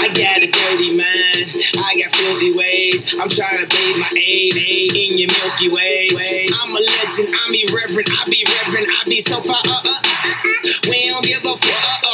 I got a dirty mind, I got filthy ways. I'm trying to bathe my aid, in your Milky Way. I'm a legend, I'm irreverent, I be reverent, I be so far. Uh, uh, uh, uh. We don't give a fuck.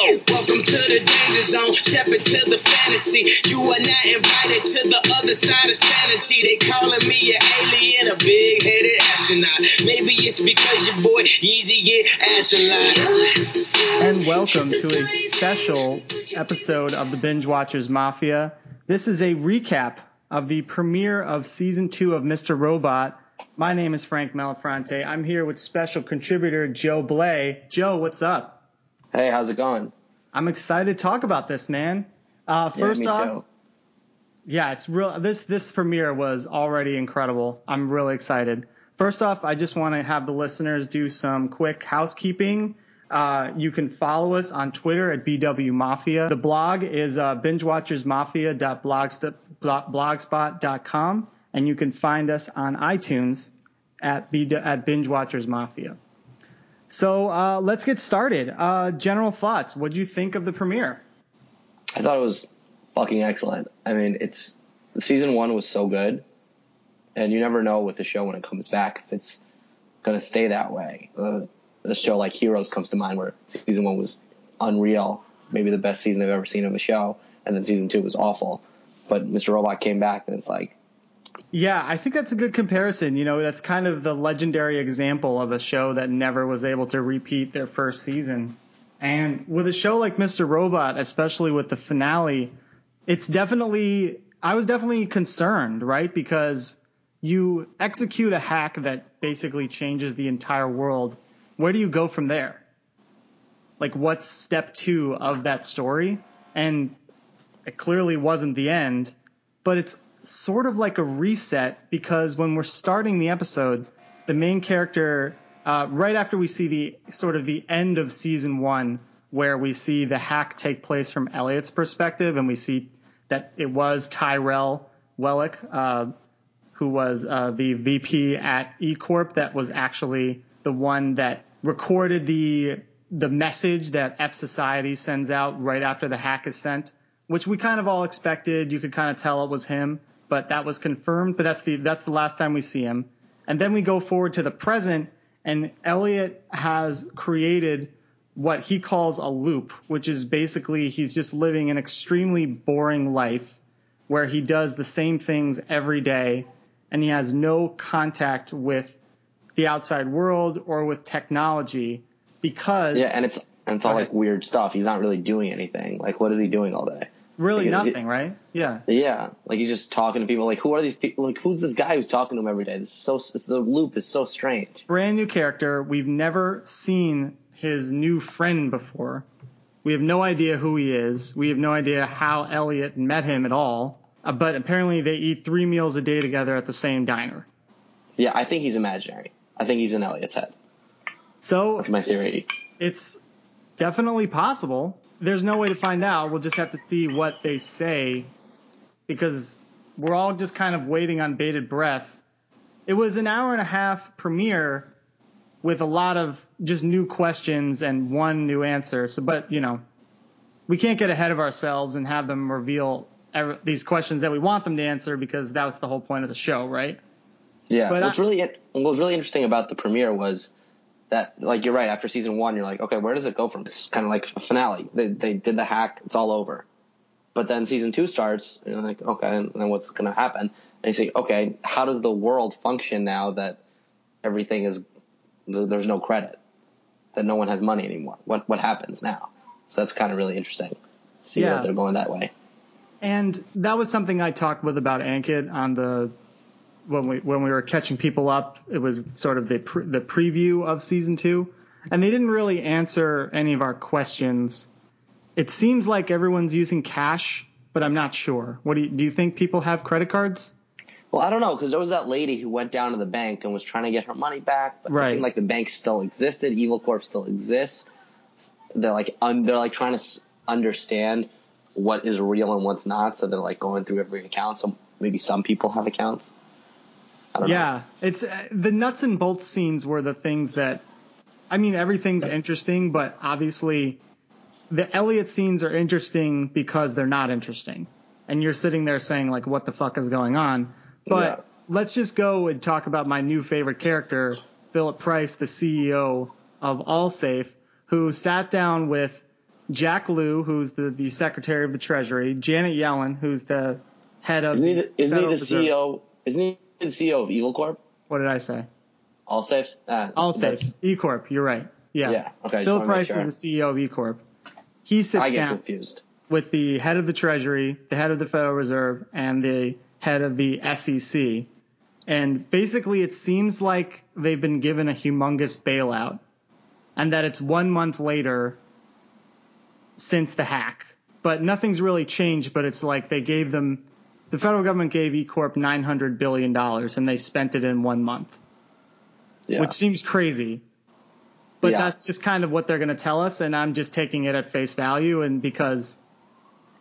Welcome to the danger zone. Step into the fantasy. You are not invited to the other side of sanity. They calling me an alien, a big headed astronaut. Maybe it's because your boy Yeezy get ass a lot. And welcome to a special episode of the Binge Watchers Mafia. This is a recap of the premiere of season two of Mr. Robot. My name is Frank Melafronte. I'm here with special contributor Joe Blay. Joe, what's up? Hey, how's it going? I'm excited to talk about this, man. Uh, first yeah, me off, too. yeah, it's real. This this premiere was already incredible. I'm really excited. First off, I just want to have the listeners do some quick housekeeping. Uh, you can follow us on Twitter at BW Mafia. The blog is uh, bingewatchersmafia.blogspot.com, and you can find us on iTunes at, B- at Binge Watchers Mafia. So uh, let's get started. Uh, general thoughts. What do you think of the premiere? I thought it was fucking excellent. I mean, it's season one was so good, and you never know with the show when it comes back if it's gonna stay that way. Uh, a show like Heroes comes to mind, where season one was unreal, maybe the best season I've ever seen of a show, and then season two was awful. But Mr. Robot came back, and it's like, Yeah, I think that's a good comparison. You know, that's kind of the legendary example of a show that never was able to repeat their first season. And with a show like Mr. Robot, especially with the finale, it's definitely, I was definitely concerned, right? Because you execute a hack that basically changes the entire world. Where do you go from there? Like, what's step two of that story? And it clearly wasn't the end, but it's sort of like a reset because when we're starting the episode, the main character, uh, right after we see the sort of the end of season one, where we see the hack take place from Elliot's perspective, and we see that it was Tyrell Wellick, uh, who was uh, the VP at E Corp, that was actually the one that recorded the the message that F Society sends out right after the hack is sent, which we kind of all expected. You could kind of tell it was him, but that was confirmed. But that's the that's the last time we see him. And then we go forward to the present, and Elliot has created what he calls a loop, which is basically he's just living an extremely boring life where he does the same things every day and he has no contact with the outside world or with technology because yeah, and it's and it's all like weird stuff. He's not really doing anything. Like, what is he doing all day? Really Like, is it- nothing, right? Yeah. Yeah, like he's just talking to people. Like, who are these people? Like, who's this guy who's talking to him every day? This is so this, the loop is so strange. Brand new character. We've never seen his new friend before. We have no idea who he is. We have no idea how Elliot met him at all. Uh, but apparently they eat three meals a day together at the same diner. Yeah, I think he's imaginary. I think he's in Elliot's head. So That's my theory. it's definitely possible. There's no way to find out. We'll just have to see what they say because we're all just kind of waiting on bated breath. It was an hour and a half premiere with a lot of just new questions and one new answer. So, but you know, we can't get ahead of ourselves and have them reveal ev- these questions that we want them to answer because that's the whole point of the show, right? Yeah. But what's I- really what was really interesting about the premiere was that, like, you're right. After season one, you're like, okay, where does it go from? It's kind of like a finale. They they did the hack. It's all over. But then season two starts, and you're like, okay, and then what's going to happen? And you say, okay, how does the world function now that everything is there's no credit, that no one has money anymore? What what happens now? So that's kind of really interesting. See Yeah. that they're going that way. And that was something I talked with about Ankit on the when we when we were catching people up. It was sort of the pre, the preview of season two, and they didn't really answer any of our questions. It seems like everyone's using cash, but I'm not sure. What do you, do you think people have credit cards? Well, I don't know because there was that lady who went down to the bank and was trying to get her money back, but Right. it seemed like the bank still existed. Evil Corp still exists. They're like un- they're like trying to s- understand what is real and what's not. So they're like going through every account. So maybe some people have accounts. Don't know. Yeah, it's uh, the nuts and bolts scenes were the things that, I mean, everything's interesting, but obviously, the Elliot scenes are interesting because they're not interesting. And you're sitting there saying like, what the fuck is going on? But Yeah. let's just go and talk about my new favorite character, Philip Price, the CEO of Allsafe, who sat down with Jack Lew, who's the, the Secretary of the Treasury, Janet Yellen, who's the head of Isn't he the, isn't he the. CEO? Isn't he the CEO of Evil Corp? What did I say? Allsafe. Uh, Allsafe, that's- E Corp. You're right. Yeah. Yeah. Okay. I just Phil wanna make Price sure. is the CEO of E Corp. He sits I get down confused. with the head of the Treasury, the head of the Federal Reserve, and the head of the SEC. And basically, it seems like they've been given a humongous bailout, and that it's one month later since the hack. But nothing's really changed, but it's like they gave them, the federal government gave E Corp $900 billion, and they spent it in one month Yeah. which seems crazy. But Yeah. that's just kind of what they're going to tell us, and I'm just taking it at face value, and because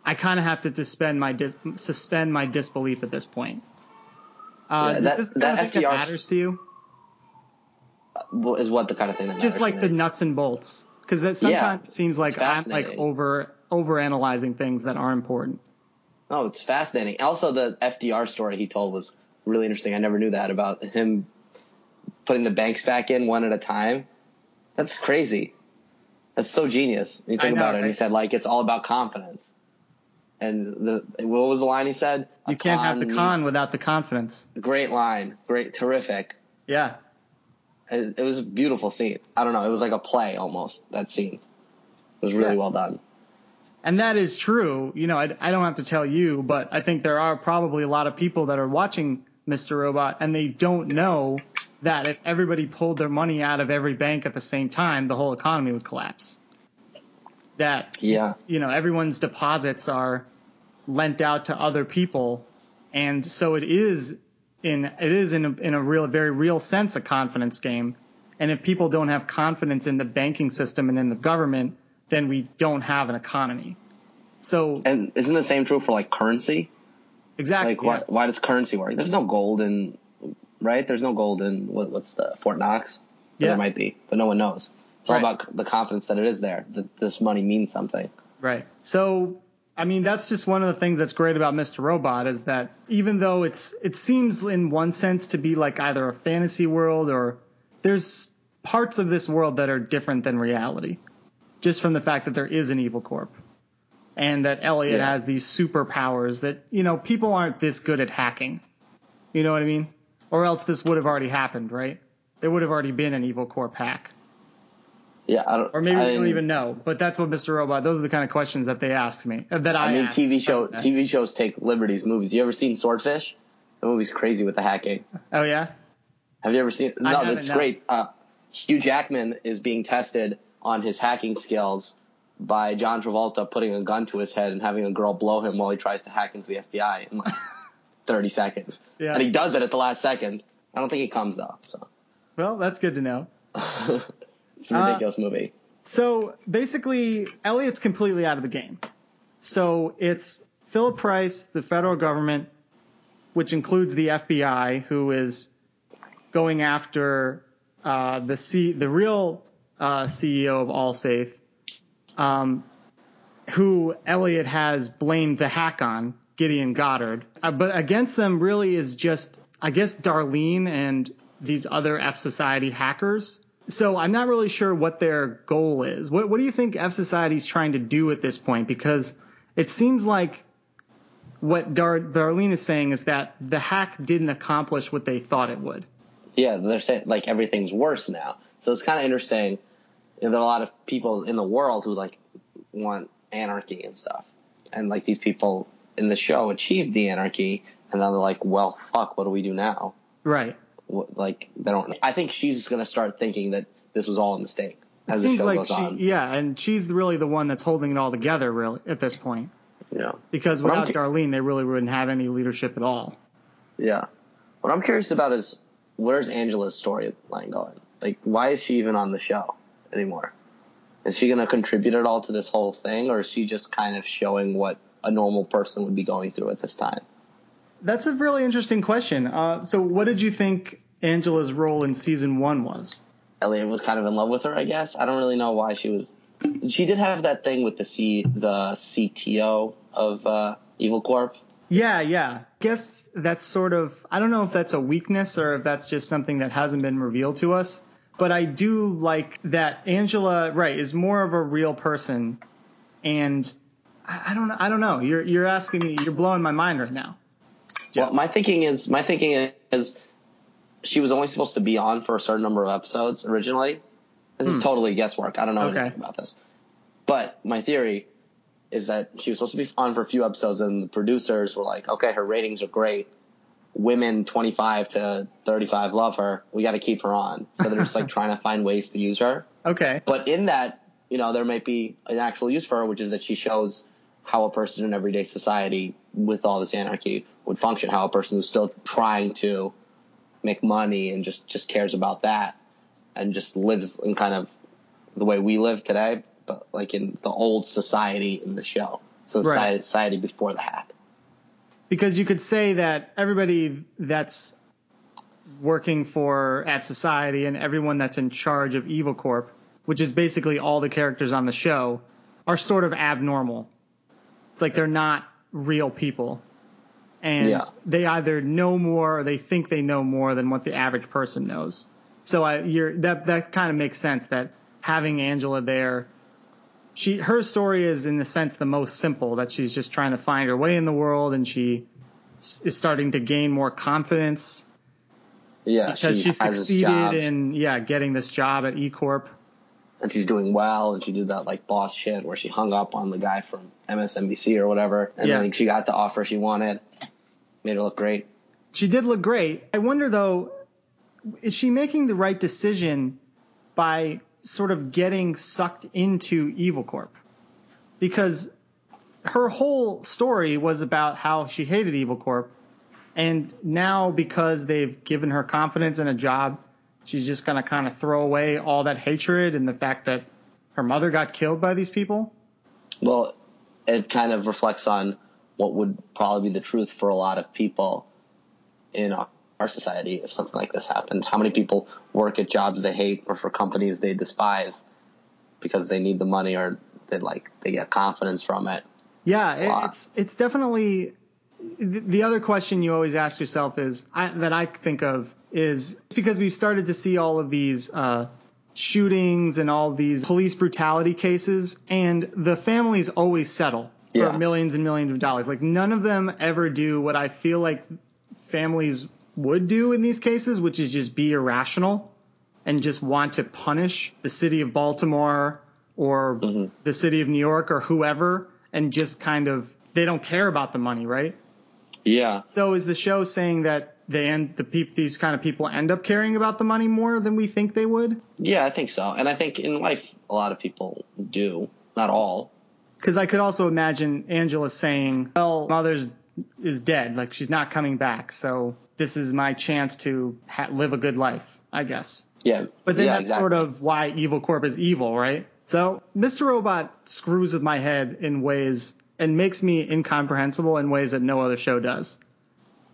I kind of have to suspend my dis- suspend my disbelief at this point. Uh, Yeah, that- is this the kind of that thing that matters to you? Is what the kind of thing that Just like the nuts and bolts, because sometimes it seems like I'm like over over analyzing things that are important. No, it's fascinating. Also, the FDR story he told was really interesting. I never knew that about him putting the banks back in one at a time. That's crazy. That's so genius. You think know, about it, and he said like it's all about confidence. And the what was the line he said? You can't have the con- con without the confidence. Great line. Great, terrific. Yeah, It, it was a beautiful scene. I don't know. It was like a play almost. That scene. It was really Yeah. well done. And that is true. You know, I, I don't have to tell you, but I think there are probably a lot of people that are watching Mr. Robot and they don't know that if everybody pulled their money out of every bank at the same time, the whole economy would collapse. That, Yeah. you know, everyone's deposits are lent out to other people. And so it is in, it is in a, in a real, very real sense a confidence game. And if people don't have confidence in the banking system and in the government, then we don't have an economy. So And isn't the same true for like currency? exactly, Like why, why does currency work? There's no gold in, right? There's no gold in what, what's the Fort Knox? Yeah. There might be, but no one knows. It's all about the confidence that it is there. That this money means something. Right. So, I mean, that's just one of the things that's great about Mr. Robot is that even though it's it seems in one sense to be like either a fantasy world or there's parts of this world that are different than reality, just from the fact that there is an evil corp, and that Elliot Yeah. has these superpowers that you know people aren't this good at hacking. You know what I mean? Or else this would have already happened, right? There would have already been an evil corp hack. Yeah, I don't. Or maybe I we don't even know. But that's what Mr. Robot. Those are the kind of questions that they asked me. uh, That I, I mean, asked TV show. TV shows take liberties. Movies. You ever seen Swordfish? The movie's crazy with the hacking. Oh yeah. Have you ever seen? No, that's no. great. Uh, Hugh Jackman is being tested on his hacking skills by John Travolta putting a gun to his head and having a girl blow him while he tries to hack into the FBI in like 30 seconds. Yeah. And he does it at the last second. I don't think he comes though. So Well, that's good to know. it's a ridiculous movie. So basically, Elliot's completely out of the game. So it's Philip Price, the federal government, which includes the FBI, who is going after uh, the C, the real uh, CEO of Allsafe, um, who Elliot has blamed the hack on, Gideon Goddard. Uh, but against them really is just, I guess, Darlene and these other F Society hackers. So I'm not really sure what their goal is. What, what do you think F Society is trying to do at this point? Because it seems like what Dar- Darlene is saying is that the hack didn't accomplish what they thought it would. Yeah, they're saying like everything's worse now. So it's kind of interesting. There are a lot of people in the world who like want anarchy and stuff, and like these people in the show achieved the anarchy, and then they're like, "Well, fuck, what do we do now?" Right. What, like they don't. I think she's gonna start thinking that this was all a mistake as the Seems show like goes she, on. yeah, and she's really the one that's holding it all together, really, at this point. Yeah, Because without Darlene, they really wouldn't have any leadership at all. yeah. What I'm curious about is where's Angela's storyline going? Like, why is she even on the show anymore? Is she gonna contribute at all to this whole thing, or is she just kind of showing what a normal person would be going through at this time? That's a really interesting question. Uh, so, what did you think Angela's role in season one was? Elliot was kind of in love with her, I guess. I don't really know why she was She did have that thing with the C, the CTO of uh, Evil Corp. Yeah, yeah. Guess that's sort of I don't know if that's a weakness or if that's just something that hasn't been revealed to us. But I do like that Angela, right, is more of a real person, and I don't know. I don't know. You're you're asking me. You're blowing my mind right now. Well, my thinking is my thinking is she was only supposed to be on for a certain number of episodes originally. This is hmm. totally guesswork. I don't know Okay. anything about this. But my theory is that she was supposed to be on for a few episodes and the producers were like, okay, her ratings are great. Women 25 to 35 love her. We got to keep her on. So they're just like trying to find ways to use her. Okay. But in that, you know, there might be an actual use for her, which is that she shows how a person in everyday society with all this anarchy would function, how a person who's still trying to make money and just, just cares about that and just lives in kind of the way we live today, but like in the old society in the show. So Right. society, society before the hack. Because you could say that everybody that's working for F Society and everyone that's in charge of Evil Corp, which is basically all the characters on the show, are sort of abnormal. It's like they're not real people. And Yeah. they either know more or they think they know more than what the average person knows. So I, you're, that that kind of makes sense that having Angela there she her story is in the sense the most simple that she's just trying to find her way in the world and she is starting to gain more confidence Yeah. because she, this succeeded in yeah getting this job at E Corp. and she's doing well and she did that like boss shit where she hung up on the guy from MSNBC or whatever and Yeah. then she got the offer she wanted made her look great She did look great. I wonder though, is she making the right decision by sort of getting sucked into Evil Corp? Because her whole story was about how she hated Evil Corp, and now because they've given her confidence in a job, she's just gonna kind of throw away all that hatred and the fact that her mother got killed by these people. well it kind of reflects on what would probably be the truth for a lot of people in our, society if something like this happens? how many people work at jobs they hate or for companies they despise because they need the money or they like they get confidence from it Yeah, it- it's it's definitely the the other question you always ask yourself is I, that I think of is because we've started to see all of these uh, shootings and all these police brutality cases, and the families always settle for Yeah. millions and millions of dollars. Like none of them ever do what I feel like families would do in these cases, which is just be irrational and just want to punish the city of Baltimore or mm-hmm. the city of New York or whoever and just kind of they don't care about the money, right? yeah. So is the show saying that they end the peop, these kind of people end up caring about the money more than we think they would? yeah i think so. And i think in life a lot of people do. Not all. Because I could also imagine Angela saying, "Well, mother's is dead, like she's not coming back, so this is my chance to ha- live a good life, I guess." yeah But then yeah, that's exactly. sort of why Evil Corp is evil, right? So Mr. Robot screws with my head in ways and makes me incomprehensible in ways that no other show does.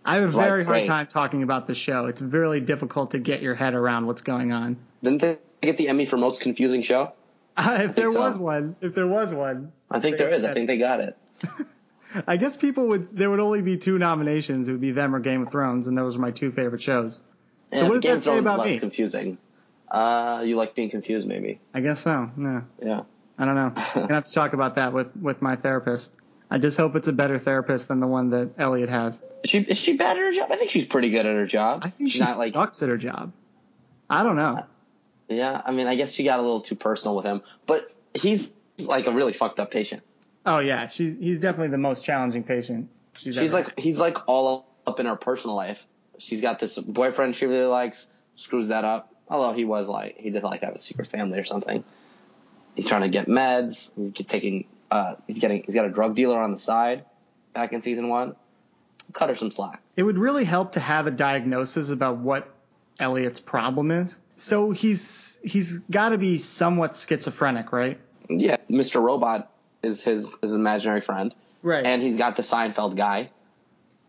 I have a very hard great. time talking about the show. It's really difficult to get your head around what's going on. didn't they get the emmy for most confusing show if there so. was one, if there was one, i think there is i think they got it I guess people would. There would only be two nominations. It would be them or Game of Thrones, and those are my two favorite shows. Yeah, what does Game that say about less me? confusing uh you like being confused maybe I guess so. No, yeah I don't know. I'm gonna have to talk about that with with my therapist. I just hope it's a better therapist than the one that Elliot has. Is she is she bad at her job? I think she's pretty good at her job. I think She's she not like sucks at her job. I don't know. yeah. I mean, I guess she got a little too personal with him, but he's like a really fucked up patient. Oh yeah, she's he's definitely the most challenging patient. She's, She's like he's like all up in her personal life. She's got this boyfriend she really likes, screws that up. Although he was like he did like have a secret family or something. He's trying to get meds. He's taking uh he's getting he's got a drug dealer on the side. Back in season one, cut her some slack. It would really help to have a diagnosis about what Elliot's problem is. So he's he's got to be somewhat schizophrenic, right? Yeah, Mr. Robot is his his imaginary friend. Right. And he's got the Seinfeld guy,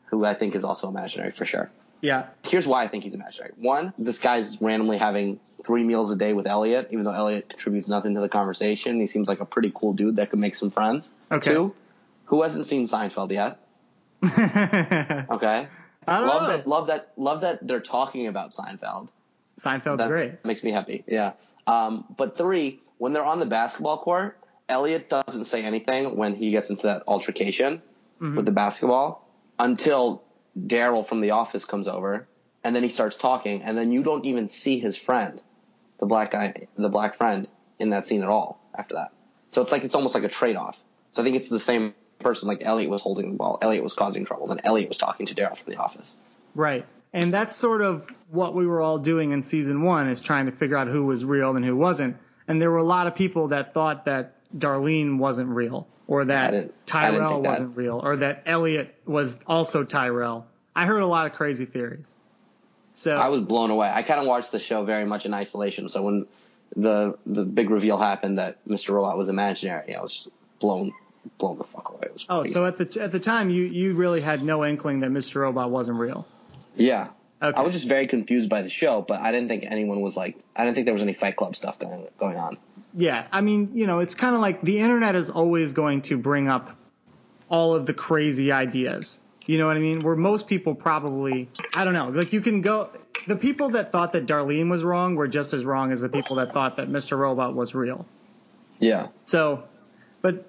who I think is also imaginary for sure. Yeah. Here's why I think he's imaginary. One, this guy's randomly having three meals a day with Elliot, even though Elliot contributes nothing to the conversation. He seems like a pretty cool dude that could make some friends. Okay. Two, who hasn't seen Seinfeld yet? I Okay. don't love know. that. Love that. Love that they're talking about Seinfeld. Seinfeld's That great. makes me happy. Yeah. Um, but three, when they're on the basketball court, Elliot doesn't say anything when he gets into that altercation Mm-hmm. with the basketball until Darryl from the office comes over, and then he starts talking, and then you don't even see his friend, the black guy, the black friend, in that scene at all after that. So it's like it's almost like a trade off. So I think it's the same person. Like Elliot was holding the ball, Elliot was causing trouble, then Elliot was talking to Darryl from the office. Right. And that's sort of what we were all doing in season one is trying to figure out who was real and who wasn't. And there were a lot of people that thought that Darlene wasn't real or that didn't- I didn't Tyrell that. wasn't real or that Elliot was also Tyrell. I heard a lot of crazy theories. So I was blown away. I kind of watched the show very much in isolation. So when the the big reveal happened that Mr. Robot was imaginary, I was just blown blown the fuck away. It was Oh, crazy. so at the at the time you you really had no inkling that Mr. Robot wasn't real. yeah. Okay. I was just very confused by the show, but I didn't think anyone was like I didn't think there was any Fight Club stuff going going on. Yeah, I mean, you know, it's kind of like the internet is always going to bring up all of the crazy ideas. You know what I mean? Where most people probably, I don't know, like you can go, the people that thought that Darlene was wrong were just as wrong as the people that thought that Mr. Robot was real. Yeah. So, but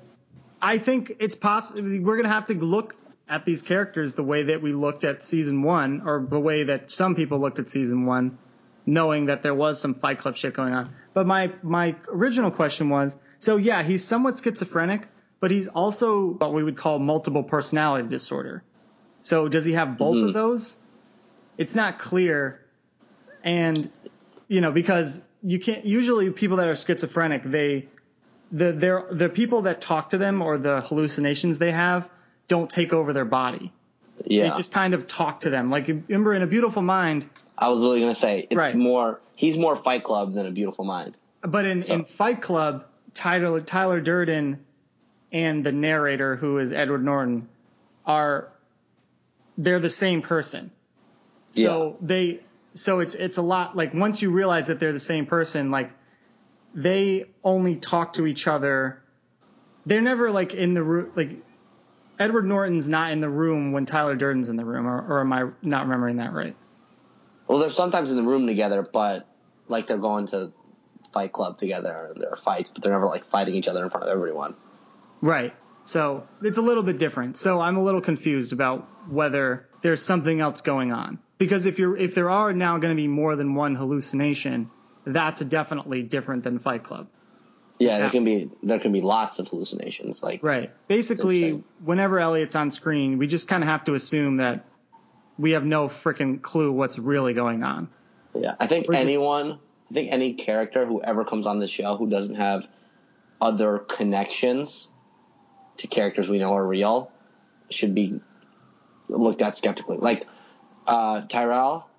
I think it's possible, we're going to have to look at these characters the way that we looked at season one, or the way that some people looked at season one, knowing that there was some Fight Club shit going on. But my my original question was, so yeah, he's somewhat schizophrenic, but he's also what we would call multiple personality disorder. So does he have both Mhm. of those? It's not clear, and you know because you can't usually people that are schizophrenic they the they're the people that talk to them or the hallucinations they have don't take over their body. Yeah. They just kind of talk to them. Like remember in a beautiful mind, I was really gonna say it's Right. more he's more Fight Club than a Beautiful Mind. but in, in Fight Club, Tyler Tyler Durden and the narrator who is Edward Norton are they're the same person. So they so it's it's a lot like once you realize that they're the same person, like they only talk to each other. They're never like in the room like Edward Norton's not in the room when Tyler Durden's in the room, or, or am I not remembering that right? Well, they're sometimes in the room together, but like they're going to Fight Club together and there are fights, but they're never like fighting each other in front of everyone. Right. So it's a little bit different. So I'm a little confused about whether there's something else going on. Because if you're if there are now going to be more than one hallucination, that's definitely different than Fight Club. Yeah, there can be there can be lots of hallucinations. Like Right. Basically, whenever Elliot's on screen, we just kind of have to assume that we have no freaking clue what's really going on. Yeah, I think We're just- anyone, I think any character who ever comes on the show who doesn't have other connections to characters we know are real should be looked at skeptically. Like uh, Tyrell,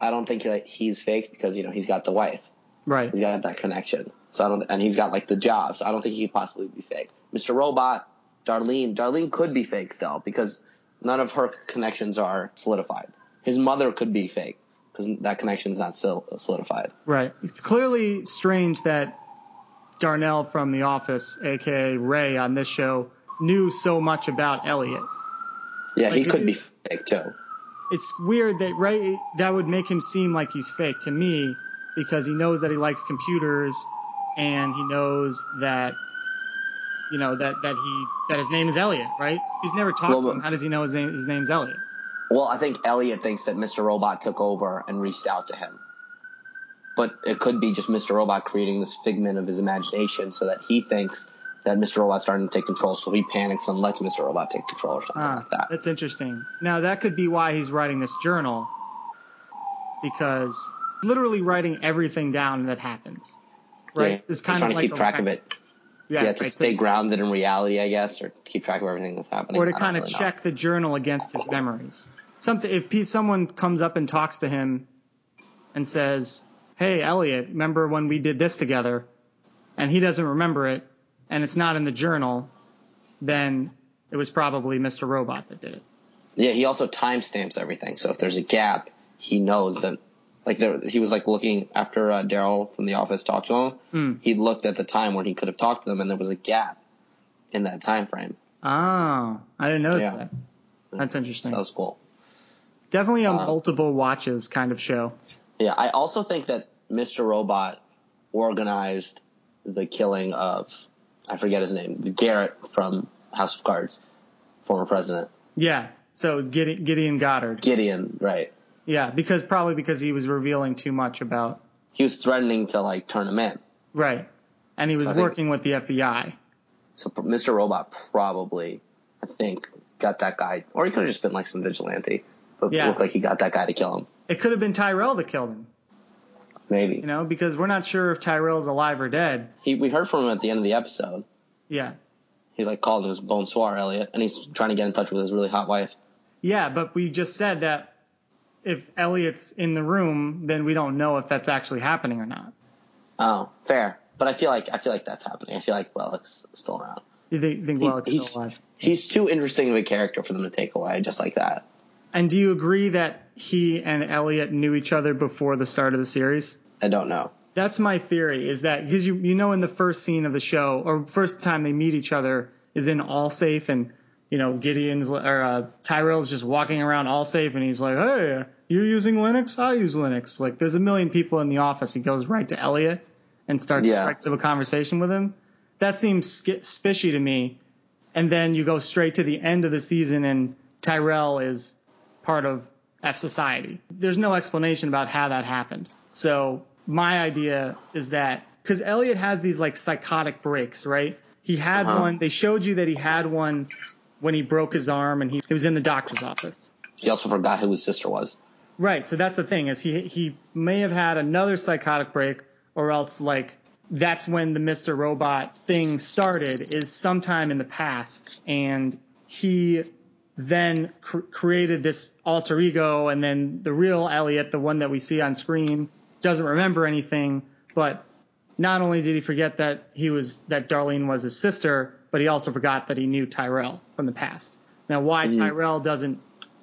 I don't think that he's fake because you know he's got the wife, Right. he's got that connection. So I don't, and he's got like the job. So I don't think he could possibly be fake. Mr. Robot, Darlene, Darlene could be fake still because none of her connections are solidified. His mother could be fake because that connection is not solidified. Right. It's clearly strange that Darnell from The Office, aka Ray, on this show, knew so much about Elliot. Yeah, Like, he could you- be fake too. it's weird that Ray that would make him seem like he's fake to me because he knows that he likes computers and he knows that you know that that he that his name is Elliot, right? He's never talked Well, to him. How does he know his name his name's Elliot? Well, I think Elliot thinks that Mr. Robot took over and reached out to him. But it could be just Mr. Robot creating this figment of his imagination so that he thinks that Mr. Robot's starting to take control, so he panics and lets Mr. Robot take control or something Ah, like that. that's interesting. Now that could be why he's writing this journal because literally writing everything down that happens. Right? Yeah, It's he's kind trying of to like keep track of it. Yeah, Yeah, to right, stay so- grounded in reality, I guess, or keep track of everything that's happening. or to kind of really know. check the journal against his memories. Something if he, someone comes up and talks to him and says, "Hey, Elliot, remember when we did this together?" and he doesn't remember it, and it's not in the journal, then it was probably Mr. Robot that did it. Yeah, he also timestamps everything. So if there's a gap, he knows that like there, he was like looking after uh, Darryl from the office talked to him. Mm. He looked at the time when he could have talked to them, and there was a gap in that time frame. Oh, I didn't notice Yeah. that. That's interesting. That was cool. Definitely a Um, multiple watches kind of show. Yeah, I also think that Mr. Robot organized the killing of I forget his name, Garrett from House of Cards, former president Yeah. So Gideon, Gideon Goddard. Gideon. Right, Yeah, because probably because he was revealing too much about he was threatening to like turn him in. right, and he was think- working with the FBI. So Mr. Robot probably, I think, got that guy, or he could have just been like some vigilante, but Yeah. looked like he got that guy to kill him. It could have been Tyrell that killed him. Maybe You know, because we're not sure if Tyrell's alive or dead. he. We heard from him at the end of the episode. Yeah. He like called his bonsoir Elliot, and he's trying to get in touch with his really hot wife. Yeah, but we just said that if Elliot's in the room, then we don't know if that's actually happening or not. Oh, fair. But I feel like I feel like that's happening. I feel like Wellick's still around. You think, think He- well, he's, still alive. he's too interesting of a character for them to take away just like that. And do you agree that he and Elliot knew each other before the start of the series? I don't know. That's my theory. Is that because you you know in the first scene of the show or first time they meet each other is in Allsafe and you know Gideon's or uh, Tyrell's just walking around Allsafe and he's like, hey, you're using Linux, I use Linux. Like there's a million people in the office. He goes right to Elliot and starts Yeah. strikes up a conversation with him. That seems sk- fishy to me. And then you go straight to the end of the season and Tyrell is part of F Society. There's no explanation about how that happened. So my idea is that because Elliot has these like psychotic breaks, right? He had Uh-huh. one. They showed you that he had one when he broke his arm and he, he was in the doctor's office. He also forgot who his sister was. Right. So that's the thing is he he may have had another psychotic break, or else like that's when the Mr. Robot thing started is sometime in the past, and he then cr- created this alter ego, and then the real Elliot, the one that we see on screen, doesn't remember anything, but not only did he forget that he was that Darlene was his sister, but he also forgot that he knew Tyrell from the past. Now, why mm-hmm. Tyrell doesn't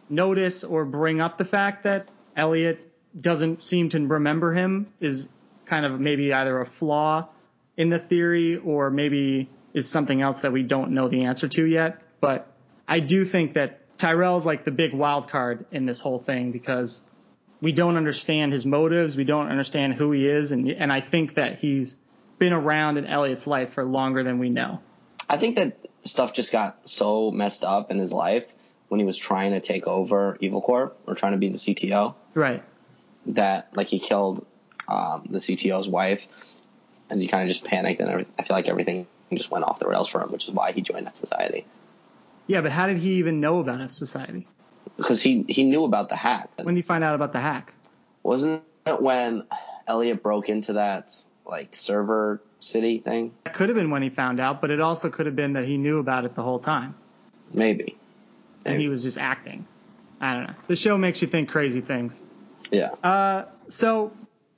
notice or bring up the fact that Elliot doesn't seem to remember him is kind of maybe either a flaw in the theory or maybe is something else that we don't know the answer to yet. But I do think that Tyrell's like the big wild card in this whole thing because we don't understand his motives, we don't understand who he is, and and I think that he's been around in Elliot's life for longer than we know. I think that stuff just got so messed up in his life when he was trying to take over Evil Corp or trying to be the CTO Right. that like he killed um, the CTO's wife and he kind of just panicked and every, I feel like everything just went off the rails for him, which is why he joined that society Yeah, but how did he even know about his society? because he he knew about the hack. When did he find out about the hack? Wasn't it when Elliot broke into that like server city thing? That could have been when he found out, but it also could have been that he knew about it the whole time Maybe. and he was just acting. I don't know. The show makes you think crazy things. Yeah. Uh, so,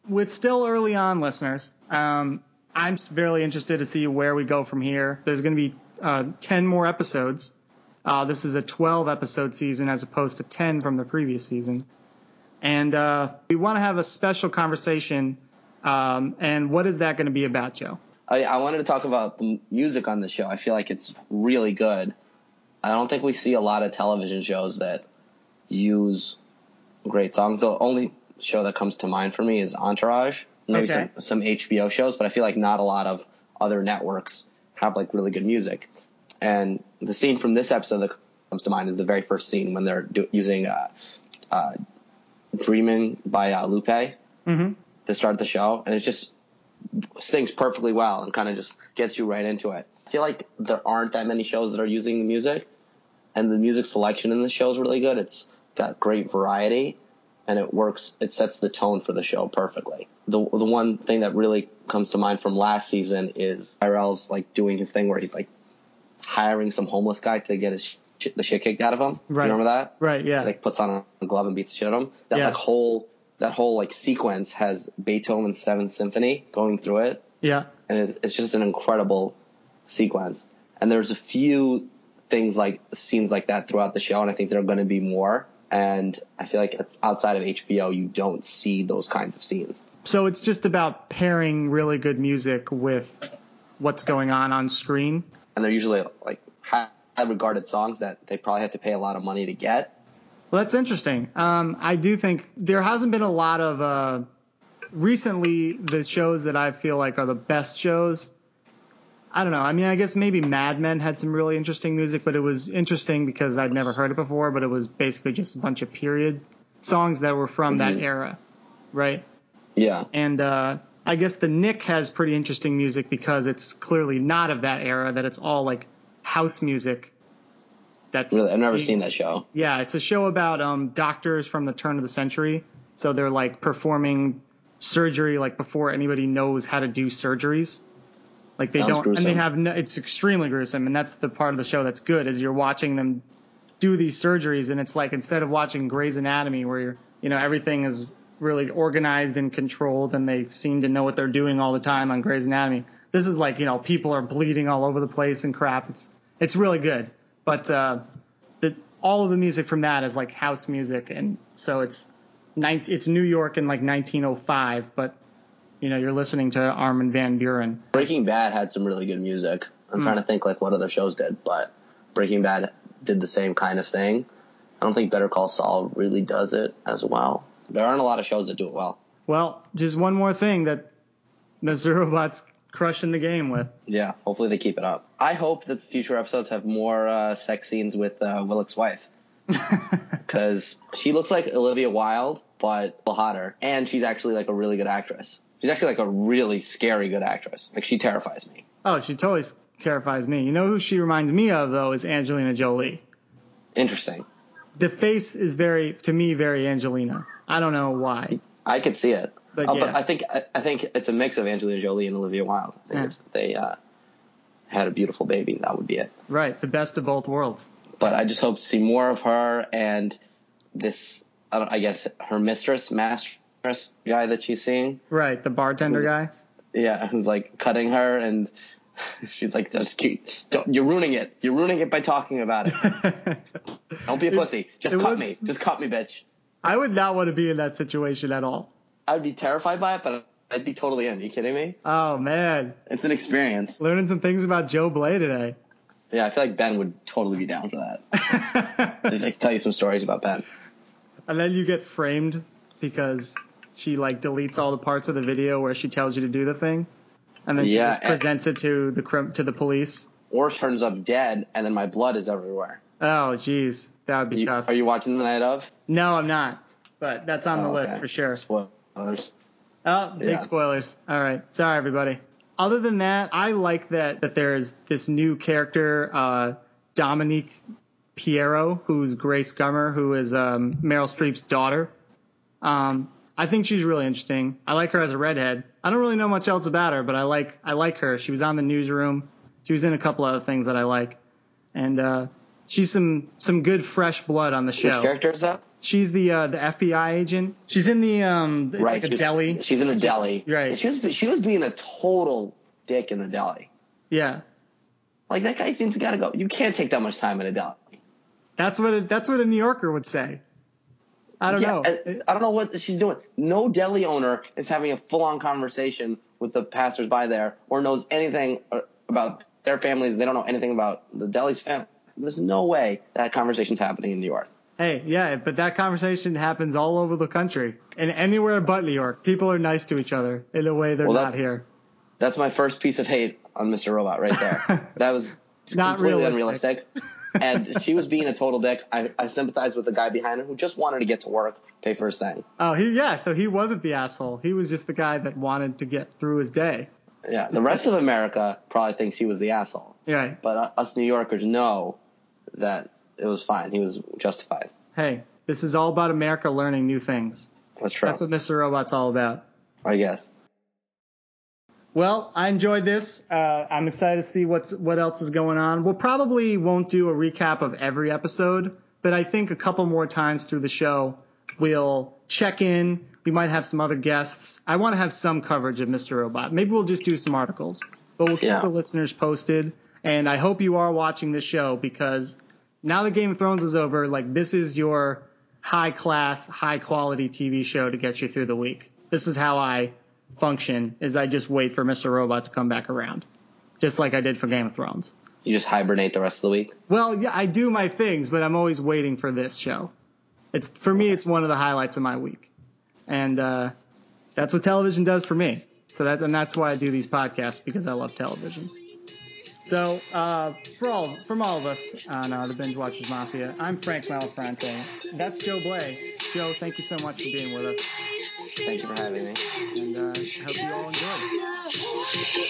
with still early on, listeners, um, I'm very interested to see where we go from here. There's going to be uh, 10 more episodes. Uh, this is a 12 episode season as opposed to 10 from the previous season. And uh, we want to have a special conversation. Um, and what is that going to be about, Joe? I, I wanted to talk about the music on the show. I feel like it's really good. I don't think we see a lot of television shows that use great songs. The only show that comes to mind for me is Entourage. Maybe Okay. some, some HBO shows, but I feel like not a lot of other networks have like really good music. And the scene from this episode that comes to mind is the very first scene when they're do, using uh, uh, "Dreaming" by uh, Lupe Mm-hmm. To start the show, and it just sings perfectly well and kind of just gets you right into it. I feel like there aren't that many shows that are using the music, and the music selection in the show is really good. It's got great variety, and it works. It sets the tone for the show perfectly. The the one thing that really comes to mind from last season is Tyrell's like doing his thing where he's like hiring some homeless guy to get his shit, the shit kicked out of him. Right. You remember that? Right, yeah. Like puts on a glove and beats the shit out of him. That Yeah. like whole that whole like sequence has Beethoven's Seventh Symphony going through it yeah. and it's, it's just an incredible sequence. And there's a few things like scenes like that throughout the show, and I think there are going to be more. and I feel like it's outside of HBO, you don't see those kinds of scenes. So it's just about pairing really good music with what's going on on screen. And they're usually like high regarded songs that they probably have to pay a lot of money to get. Well, that's interesting. Um, I do think there hasn't been a lot of uh, recently the shows that I feel like are the best shows. I don't know. I mean, I guess maybe Mad Men had some really interesting music, but it was interesting because I'd never heard it before. But it was basically just a bunch of period songs that were from Mhm. that era, right? Yeah. And uh, I guess the Knick has pretty interesting music because it's clearly not of that era. That it's all like house music. That's Really, I've never seen that show. Yeah, it's a show about um, doctors from the turn of the century. So they're like performing surgery like before anybody knows how to do surgeries. Like they Sounds don't, and they have no, it's extremely gruesome, and that's the part of the show that's good is you're watching them do these surgeries, and it's like instead of watching Grey's Anatomy where you're, you know everything is really organized and controlled, and they seem to know what they're doing all the time on Grey's Anatomy. This is like you know people are bleeding all over the place and crap. It's it's really good, but uh, the all of the music from that is like house music, and so it's it's New York in like 1905, but you know you're listening to Armin van Buuren. Breaking Bad had some really good music. I'm Hmm. trying to think like what other shows did, but Breaking Bad did the same kind of thing. I don't think Better Call Saul really does it as well. There aren't a lot of shows that do it well. Well, just one more thing that Mr. Robot's crushing the game with. Yeah, hopefully they keep it up. I hope that future episodes have more uh, sex scenes with uh, Wellick's wife because she looks like Olivia Wilde, but hotter, and she's actually like a really good actress. She's actually like a really scary good actress. Like she terrifies me. oh, she totally terrifies me. You know who she reminds me of though is Angelina Jolie. Interesting. The face is very, to me, very Angelina. I don't know why. I could see it. But Oh, yeah. but I think I, I think it's a mix of Angelina Jolie and Olivia Wilde. I think Yeah. if they uh, had a beautiful baby, that would be it. Right, the best of both worlds. But I just hope to see more of her and this. I, don't, I guess her mistress, mistress guy that she's seeing. Right, the bartender guy. Yeah, who's like cutting her and. She's like, just keep, don't, you're ruining it. You're ruining it by talking about it. Don't be a pussy. Just it cut was- me. Just cut me, bitch. I would not want to be in that situation at all. I would be terrified by it, but I'd be totally in. Are you kidding me? Oh man, It's an experience. learning some things about Joe Blay today. Yeah, I feel like Ben would totally be down for that. I can tell you some stories about Ben. and then you get framed because she like deletes all the parts of the video where she tells you to do the thing, and then she Yeah, just and- presents it to the to the police. Or turns up dead, and then my blood is everywhere. Oh, geez, that would be You- tough. are you watching the night of? no, I'm not, but that's on the Oh, list okay. for sure. Spoilers. Oh, big Yeah. spoilers. All right. Sorry, everybody. Other than that, I like that that there's this new character, uh, Dominique DiPierro, who's Grace Gummer, who is um, Meryl Streep's daughter. Um, I think she's really interesting. I like her as a redhead. I don't really know much else about her, but I like I like her. She was on the newsroom. She was in a couple other things that I like, and uh, she's some some good fresh blood on the Which show. character is that? She's the uh, the FBI agent. She's in the um, it's like a she was- deli. She's in the deli. right. She was she was being a total dick in the deli. Yeah. Like that guy seems to gotta go. You can't take that much time in a deli. That's what a, that's what a New Yorker would say. I don't Yeah, know. I, I don't know what she's doing. No deli owner is having a full on conversation with the passersby there or knows anything uh, about their families. They don't know anything about the deli's family. There's no way that conversation's happening in New York. hey, yeah, but that conversation happens all over the country and anywhere but New York. People are nice to each other in a way they're Well, not here. That's my first piece of hate on Mr. Robot right there. that was Not completely realistic. unrealistic. and she was being a total dick. I, I sympathize with the guy behind her who just wanted to get to work, pay for his thing. Oh, he yeah. So he wasn't the asshole. He was just the guy that wanted to get through his day. Yeah, the rest of America probably thinks he was the asshole, Right. but uh, us New Yorkers know that it was fine. He was justified. Hey, this is all about America learning new things. That's true. That's what Mr. Robot's all about. I guess. Well, I enjoyed this. Uh, I'm excited to see what's what else is going on. We'll probably won't do a recap of every episode, but I think a couple more times through the show we'll check in. We might have some other guests. I want to have some coverage of Mr. Robot. Maybe we'll just do some articles, but we'll keep Yeah. the listeners posted. And I hope you are watching this show because now that Game of Thrones is over, like this is your high class, high quality TV show to get you through the week. This is how I function is I just wait for Mr. Robot to come back around. Just like I did for Game of Thrones. You just hibernate the rest of the week. Well, yeah, I do my things, but I'm always waiting for this show. It's for me it's one of the highlights of my week. And uh, that's what television does for me. So that and that's why I do these podcasts because I love television. So uh, for all from all of us on uh, the Binge Watchers Mafia, I'm Frank Malafronte. That's Joe Blay. Joe, thank you so much for being with us, Thank you for having me. and uh, hope you all enjoy.